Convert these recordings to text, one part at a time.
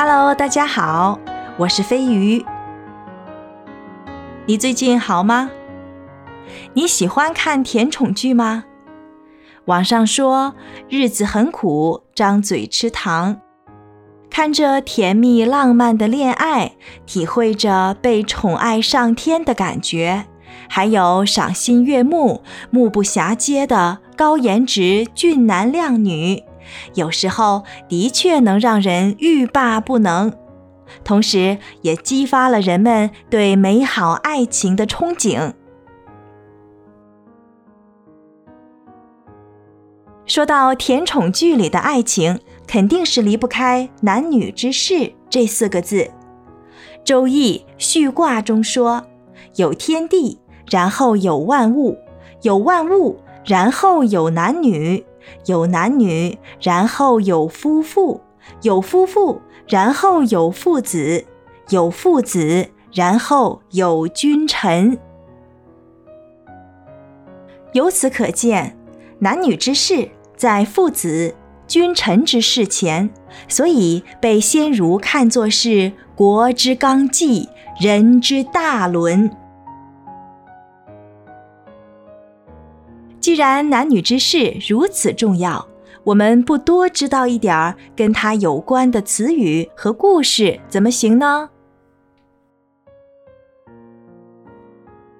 Hello，大家好，我是飞鱼。你最近好吗？你喜欢看甜宠剧吗？网上说日子很苦，张嘴吃糖。看着甜蜜浪漫的恋爱，体会着被宠爱上天的感觉，还有赏心悦目、目不暇接的高颜值俊男靓女，有时候的确能让人欲罢不能，同时也激发了人们对美好爱情的憧憬。说到甜宠剧里的爱情，肯定是离不开“男女之事”这四个字。《周易》序卦中说：“有天地，然后有万物；有万物，然后有男女；有男女，然后有夫妇；有夫妇，然后有父子；有父子，然后有君臣。”由此可见，男女之事。在父子、君臣之事前，所以被先儒看作是国之纲纪、人之大伦。既然男女之事如此重要，我们不多知道一点儿跟它有关的词语和故事，怎么行呢？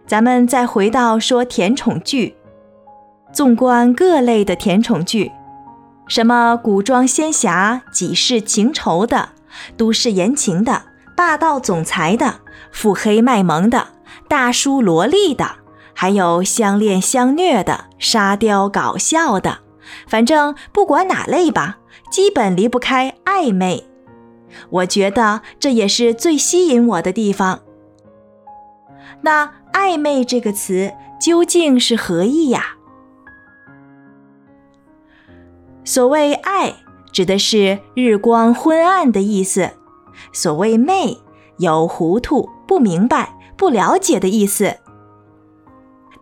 咱们再回到说甜宠剧。纵观各类的甜宠剧，什么古装仙侠、几世情仇的、都市言情的、霸道总裁的、腹黑卖萌的、大叔萝莉的，还有相恋相虐的、沙雕搞笑的，反正不管哪类吧，基本离不开暧昧。我觉得这也是最吸引我的地方。那暧昧这个词究竟是何意呀？所谓爱，指的是日光昏暗的意思；所谓昧，有糊涂、不明白、不了解的意思。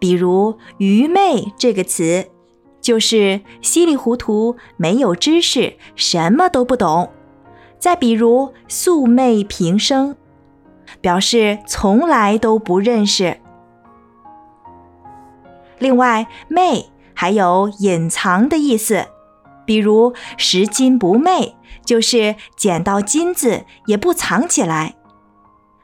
比如“愚昧”这个词，就是稀里糊涂、没有知识、什么都不懂。再比如“素昧平生”，表示从来都不认识。另外，“昧”还有隐藏的意思。比如“拾金不昧”，就是捡到金子也不藏起来；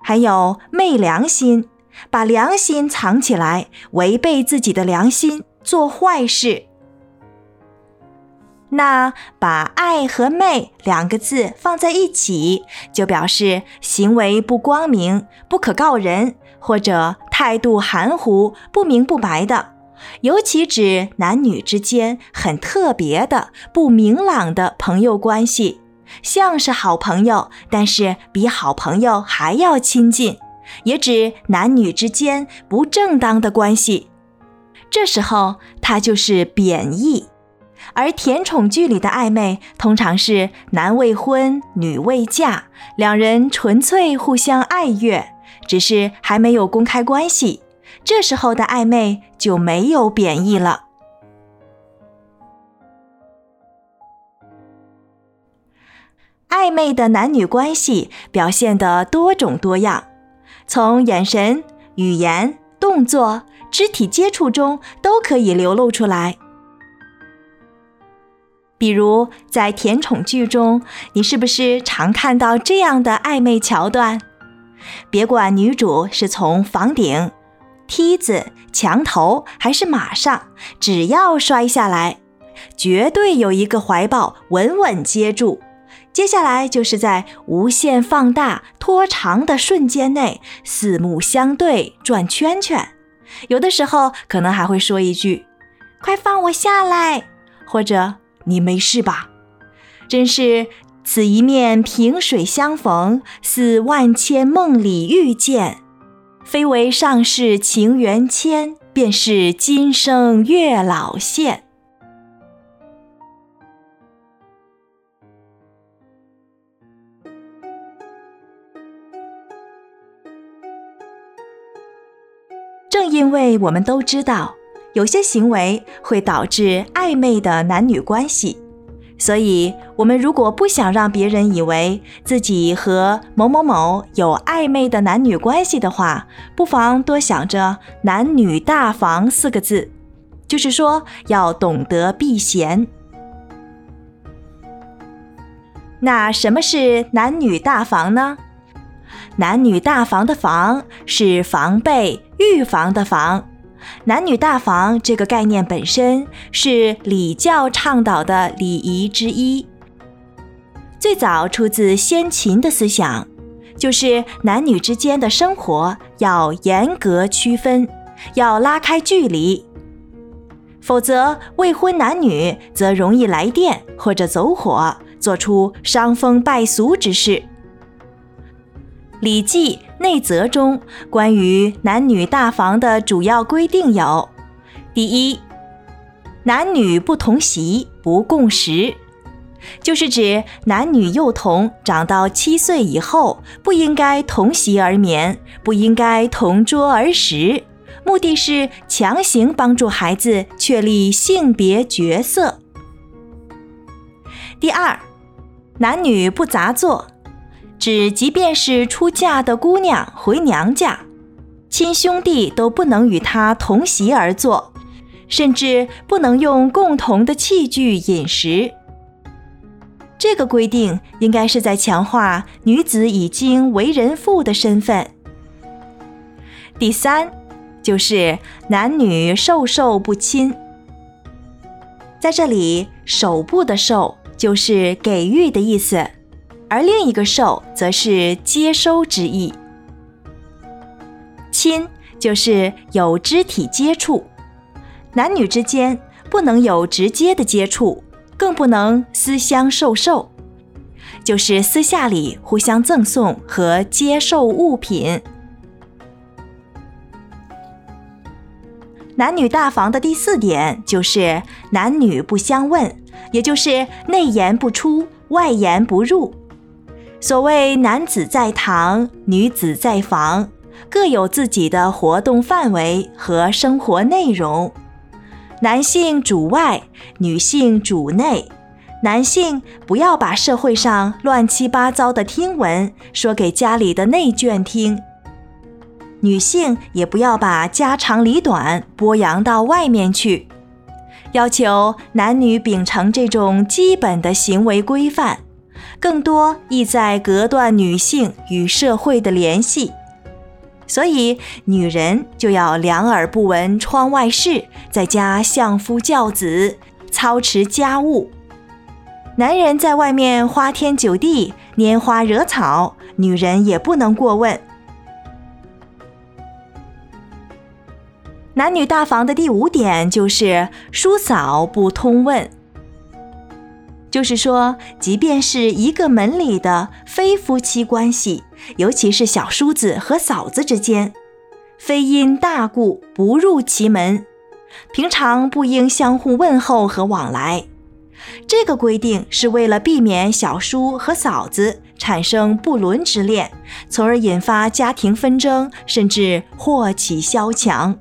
还有“昧良心”，把良心藏起来，违背自己的良心做坏事。那把“暧”和“昧”两个字放在一起，就表示行为不光明、不可告人，或者态度含糊、不明不白的。尤其指男女之间很特别的、不明朗的朋友关系，像是好朋友，但是比好朋友还要亲近，也指男女之间不正当的关系。这时候它就是贬义。而甜宠剧里的暧昧，通常是男未婚、女未嫁，两人纯粹互相爱悦，只是还没有公开关系。这时候的暧昧就没有贬义了。暧昧的男女关系表现得多种多样，从眼神、语言、动作、肢体接触中都可以流露出来。比如在甜宠剧中，你是不是常看到这样的暧昧桥段？别管女主是从房顶。梯子、墙头还是马上，只要摔下来，绝对有一个怀抱稳稳接住。接下来就是在无限放大、拖长的瞬间内，四目相对转圈圈。有的时候可能还会说一句：“快放我下来”，或者“你没事吧”。真是此一面萍水相逢，似万千梦里遇见。非为上世情缘牵，便是今生月老线。正因为我们都知道，有些行为会导致暧昧的男女关系，所以，我们如果不想让别人以为自己和某某某有暧昧的男女关系的话，不妨多想着“男女大防”四个字，就是说要懂得避嫌。那什么是男女大防呢？男女大防的“防”是防备、预防的“防”。男女大防这个概念本身是礼教倡导的礼仪之一，最早出自先秦的思想，就是男女之间的生活要严格区分，要拉开距离，否则未婚男女则容易来电或者走火，做出伤风败俗之事。《礼记内则》中关于男女大防的主要规定有：第一，男女不同席，不共食，就是指男女幼童长到七岁以后，不应该同席而眠，不应该同桌而食，目的是强行帮助孩子确立性别角色。第二，男女不杂坐。指，即便是出嫁的姑娘回娘家，亲兄弟都不能与她同席而坐，甚至不能用共同的器具饮食。这个规定应该是在强化女子已经为人妇的身份。第三，就是男女授受不亲。在这里，受部的受就是给予的意思。而另一个受则是接收之意，亲就是有肢体接触，男女之间不能有直接的接触，更不能私相授受，就是私下里互相赠送和接受物品。男女大防的第四点就是男女不相问，也就是内言不出，外言不入。所谓男子在堂，女子在房，各有自己的活动范围和生活内容。男性主外，女性主内。男性不要把社会上乱七八糟的听闻说给家里的内眷听，女性也不要把家长里短播扬到外面去。要求男女秉承这种基本的行为规范。更多意在隔断女性与社会的联系，所以女人就要两耳不闻窗外事，在家相夫教子，操持家务；男人在外面花天酒地，拈花惹草，女人也不能过问。男女大防的第五点就是叔嫂不通问。就是说，即便是一个门里的非夫妻关系，尤其是小叔子和嫂子之间，非因大故不入其门，平常不应相互问候和往来。这个规定是为了避免小叔和嫂子产生不伦之恋，从而引发家庭纷争，甚至祸起萧墙。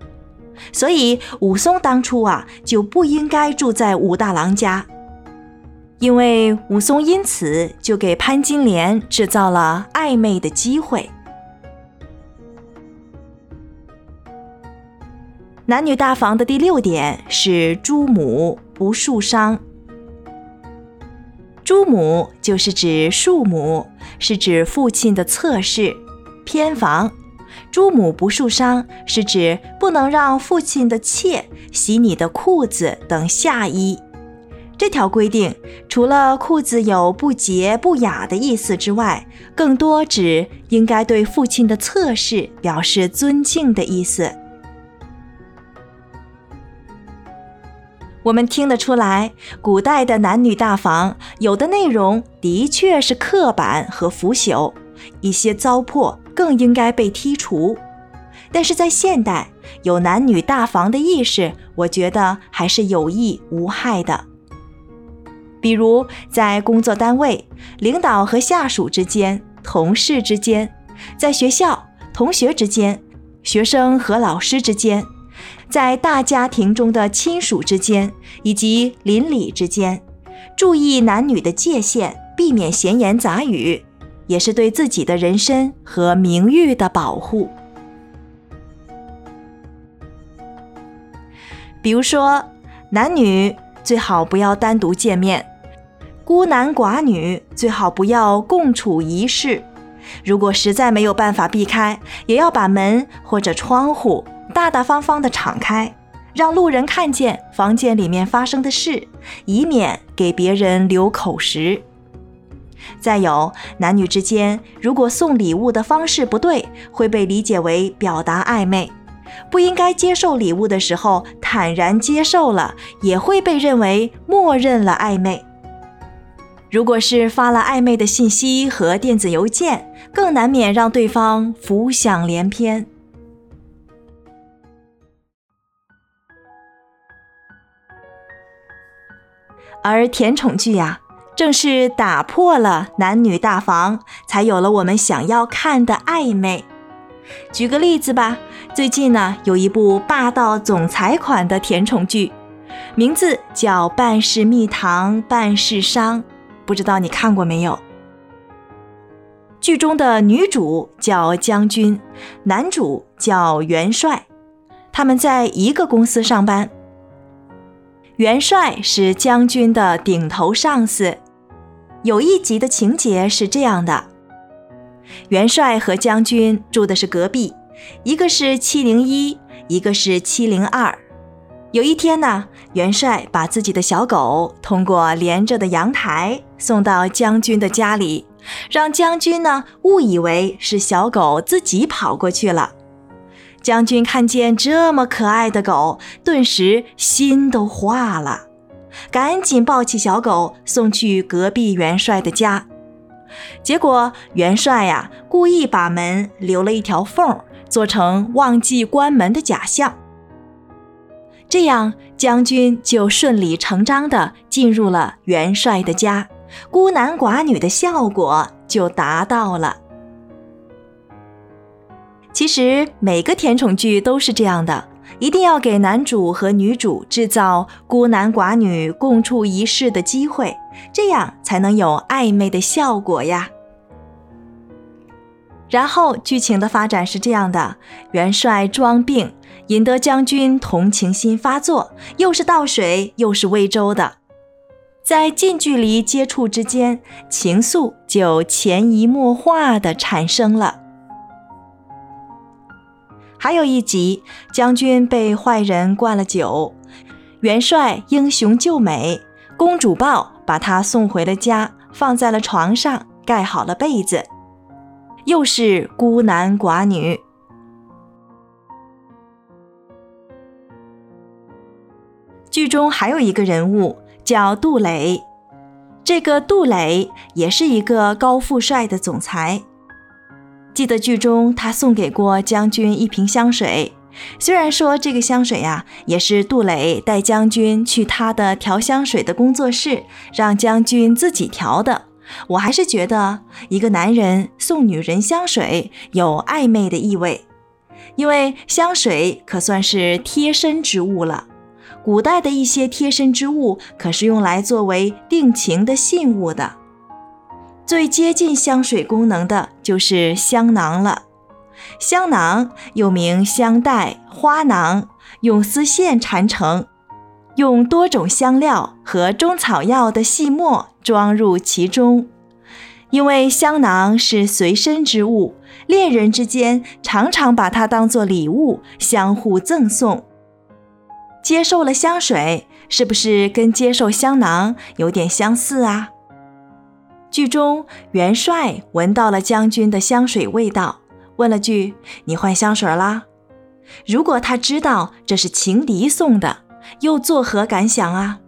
所以武松当初啊，就不应该住在武大郎家。因为武松因此就给潘金莲制造了暧昧的机会。男女大防的第六点是诸母不恕伤。诸母就是指庶母，是指父亲的侧室、偏房。诸母不恕伤是指不能让父亲的妾洗你的裤子等下衣。这条规定除了裤子有不洁不雅的意思之外，更多指应该对父亲的侧室表示尊敬的意思。我们听得出来，古代的男女大防有的内容的确是刻板和腐朽，一些糟粕更应该被剔除。但是在现代，有男女大防的意识，我觉得还是有益无害的。比如，在工作单位，领导和下属之间、同事之间，在学校，同学之间，学生和老师之间，在大家庭中的亲属之间，以及邻里之间，注意男女的界限，避免闲言杂语，也是对自己的人身和名誉的保护。比如说，男女最好不要单独见面，孤男寡女最好不要共处一室。如果实在没有办法避开，也要把门或者窗户大大方方地敞开，让路人看见房间里面发生的事，以免给别人留口实。再有，男女之间如果送礼物的方式不对，会被理解为表达暧昧。不应该接受礼物的时候，坦然接受了，也会被认为默认了暧昧。如果是发了暧昧的信息和电子邮件，更难免让对方浮想联翩。而甜宠剧呀，正是打破了男女大防，才有了我们想要看的暧昧。举个例子吧，最近呢，有一部霸道总裁款的甜宠剧，名字叫《半是蜜糖半是伤》，不知道你看过没有？剧中的女主叫将军，男主叫元帅，他们在一个公司上班。元帅是将军的顶头上司。有一集的情节是这样的。元帅和将军住的是隔壁，一个是七零一，一个是七零二。有一天呢，元帅把自己的小狗通过连着的阳台送到将军的家里，让将军呢误以为是小狗自己跑过去了。将军看见这么可爱的狗，顿时心都化了，赶紧抱起小狗送去隔壁元帅的家。结果元帅呀，故意把门留了一条缝，做成忘记关门的假象。这样将军就顺理成章地进入了元帅的家，孤男寡女的效果就达到了。其实每个甜宠剧都是这样的。一定要给男主和女主制造孤男寡女共处一室的机会，这样才能有暧昧的效果呀。然后剧情的发展是这样的：元帅装病，引得将军同情心发作，又是倒水又是喂粥的，在近距离接触之间，情愫就潜移默化地产生了。还有一集，将军被坏人灌了酒，元帅英雄救美，公主抱把他送回了家，放在了床上，盖好了被子，又是孤男寡女。剧中还有一个人物叫杜磊，这个杜磊也是一个高富帅的总裁。记得剧中他送给过将军一瓶香水，虽然说这个香水呀，也是杜磊带将军去他的调香水的工作室，让将军自己调的。我还是觉得一个男人送女人香水有暧昧的意味，因为香水可算是贴身之物了。古代的一些贴身之物可是用来作为定情的信物的。最接近香水功能的就是香囊了。香囊又名香袋、花囊，用丝线缠成，用多种香料和中草药的细末装入其中。因为香囊是随身之物，恋人之间常常把它当作礼物相互赠送。接受了香水，是不是跟接受香囊有点相似啊？剧中，元帅闻到了将军的香水味道，问了句：“你换香水啦？”如果他知道这是情敌送的，又作何感想啊？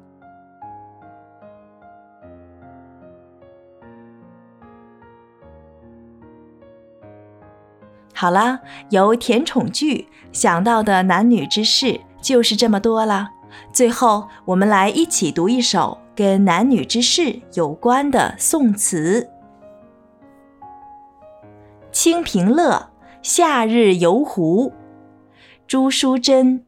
好了，由甜宠剧想到的男女之事就是这么多了。最后，我们来一起读一首。跟男女之事有关的宋词：《清平乐·夏日游湖》，朱淑珍。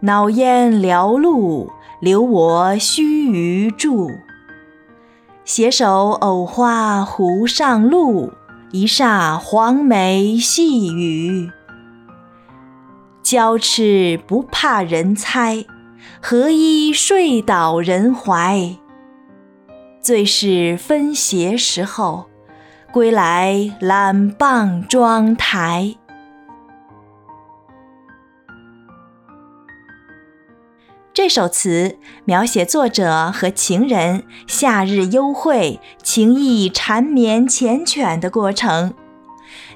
恼烟缭路，留我须臾住。携手藕花湖上路，一霎黄梅细雨。娇翅不怕人猜，何依睡倒人怀？最是分斜时候，归来揽傍妆台。这首词描写作者和情人夏日幽会、情意缠绵缱绻的过程。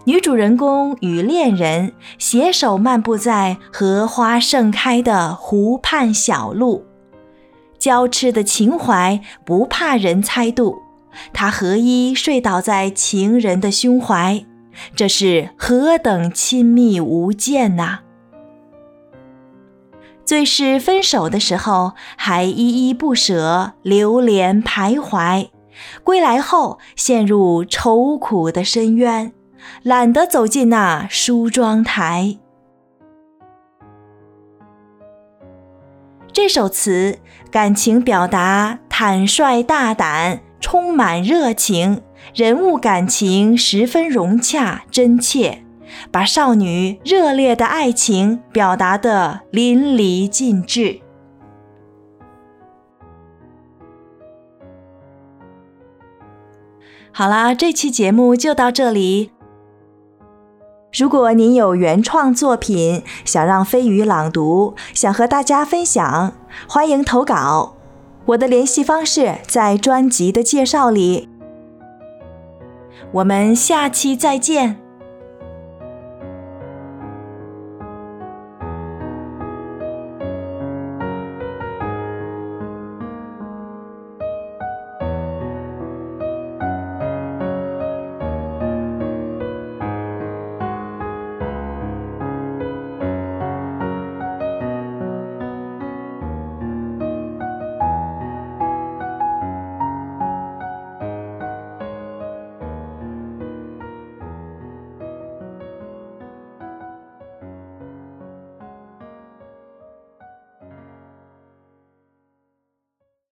女主人公与恋人携手漫步在荷花盛开的湖畔小路，交织的情怀不怕人猜度，她合衣睡倒在情人的胸怀，这是何等亲密无间呐、最是分手的时候，还依依不舍，流连徘徊；归来后，陷入愁苦的深渊，懒得走进那梳妆台。这首词感情表达坦率大胆，充满热情，人物感情十分融洽真切。把少女热烈的爱情表达得淋漓尽致。好啦，这期节目就到这里。如果您有原创作品想让飞鱼朗读，想和大家分享，欢迎投稿。我的联系方式在专辑的介绍里。我们下期再见。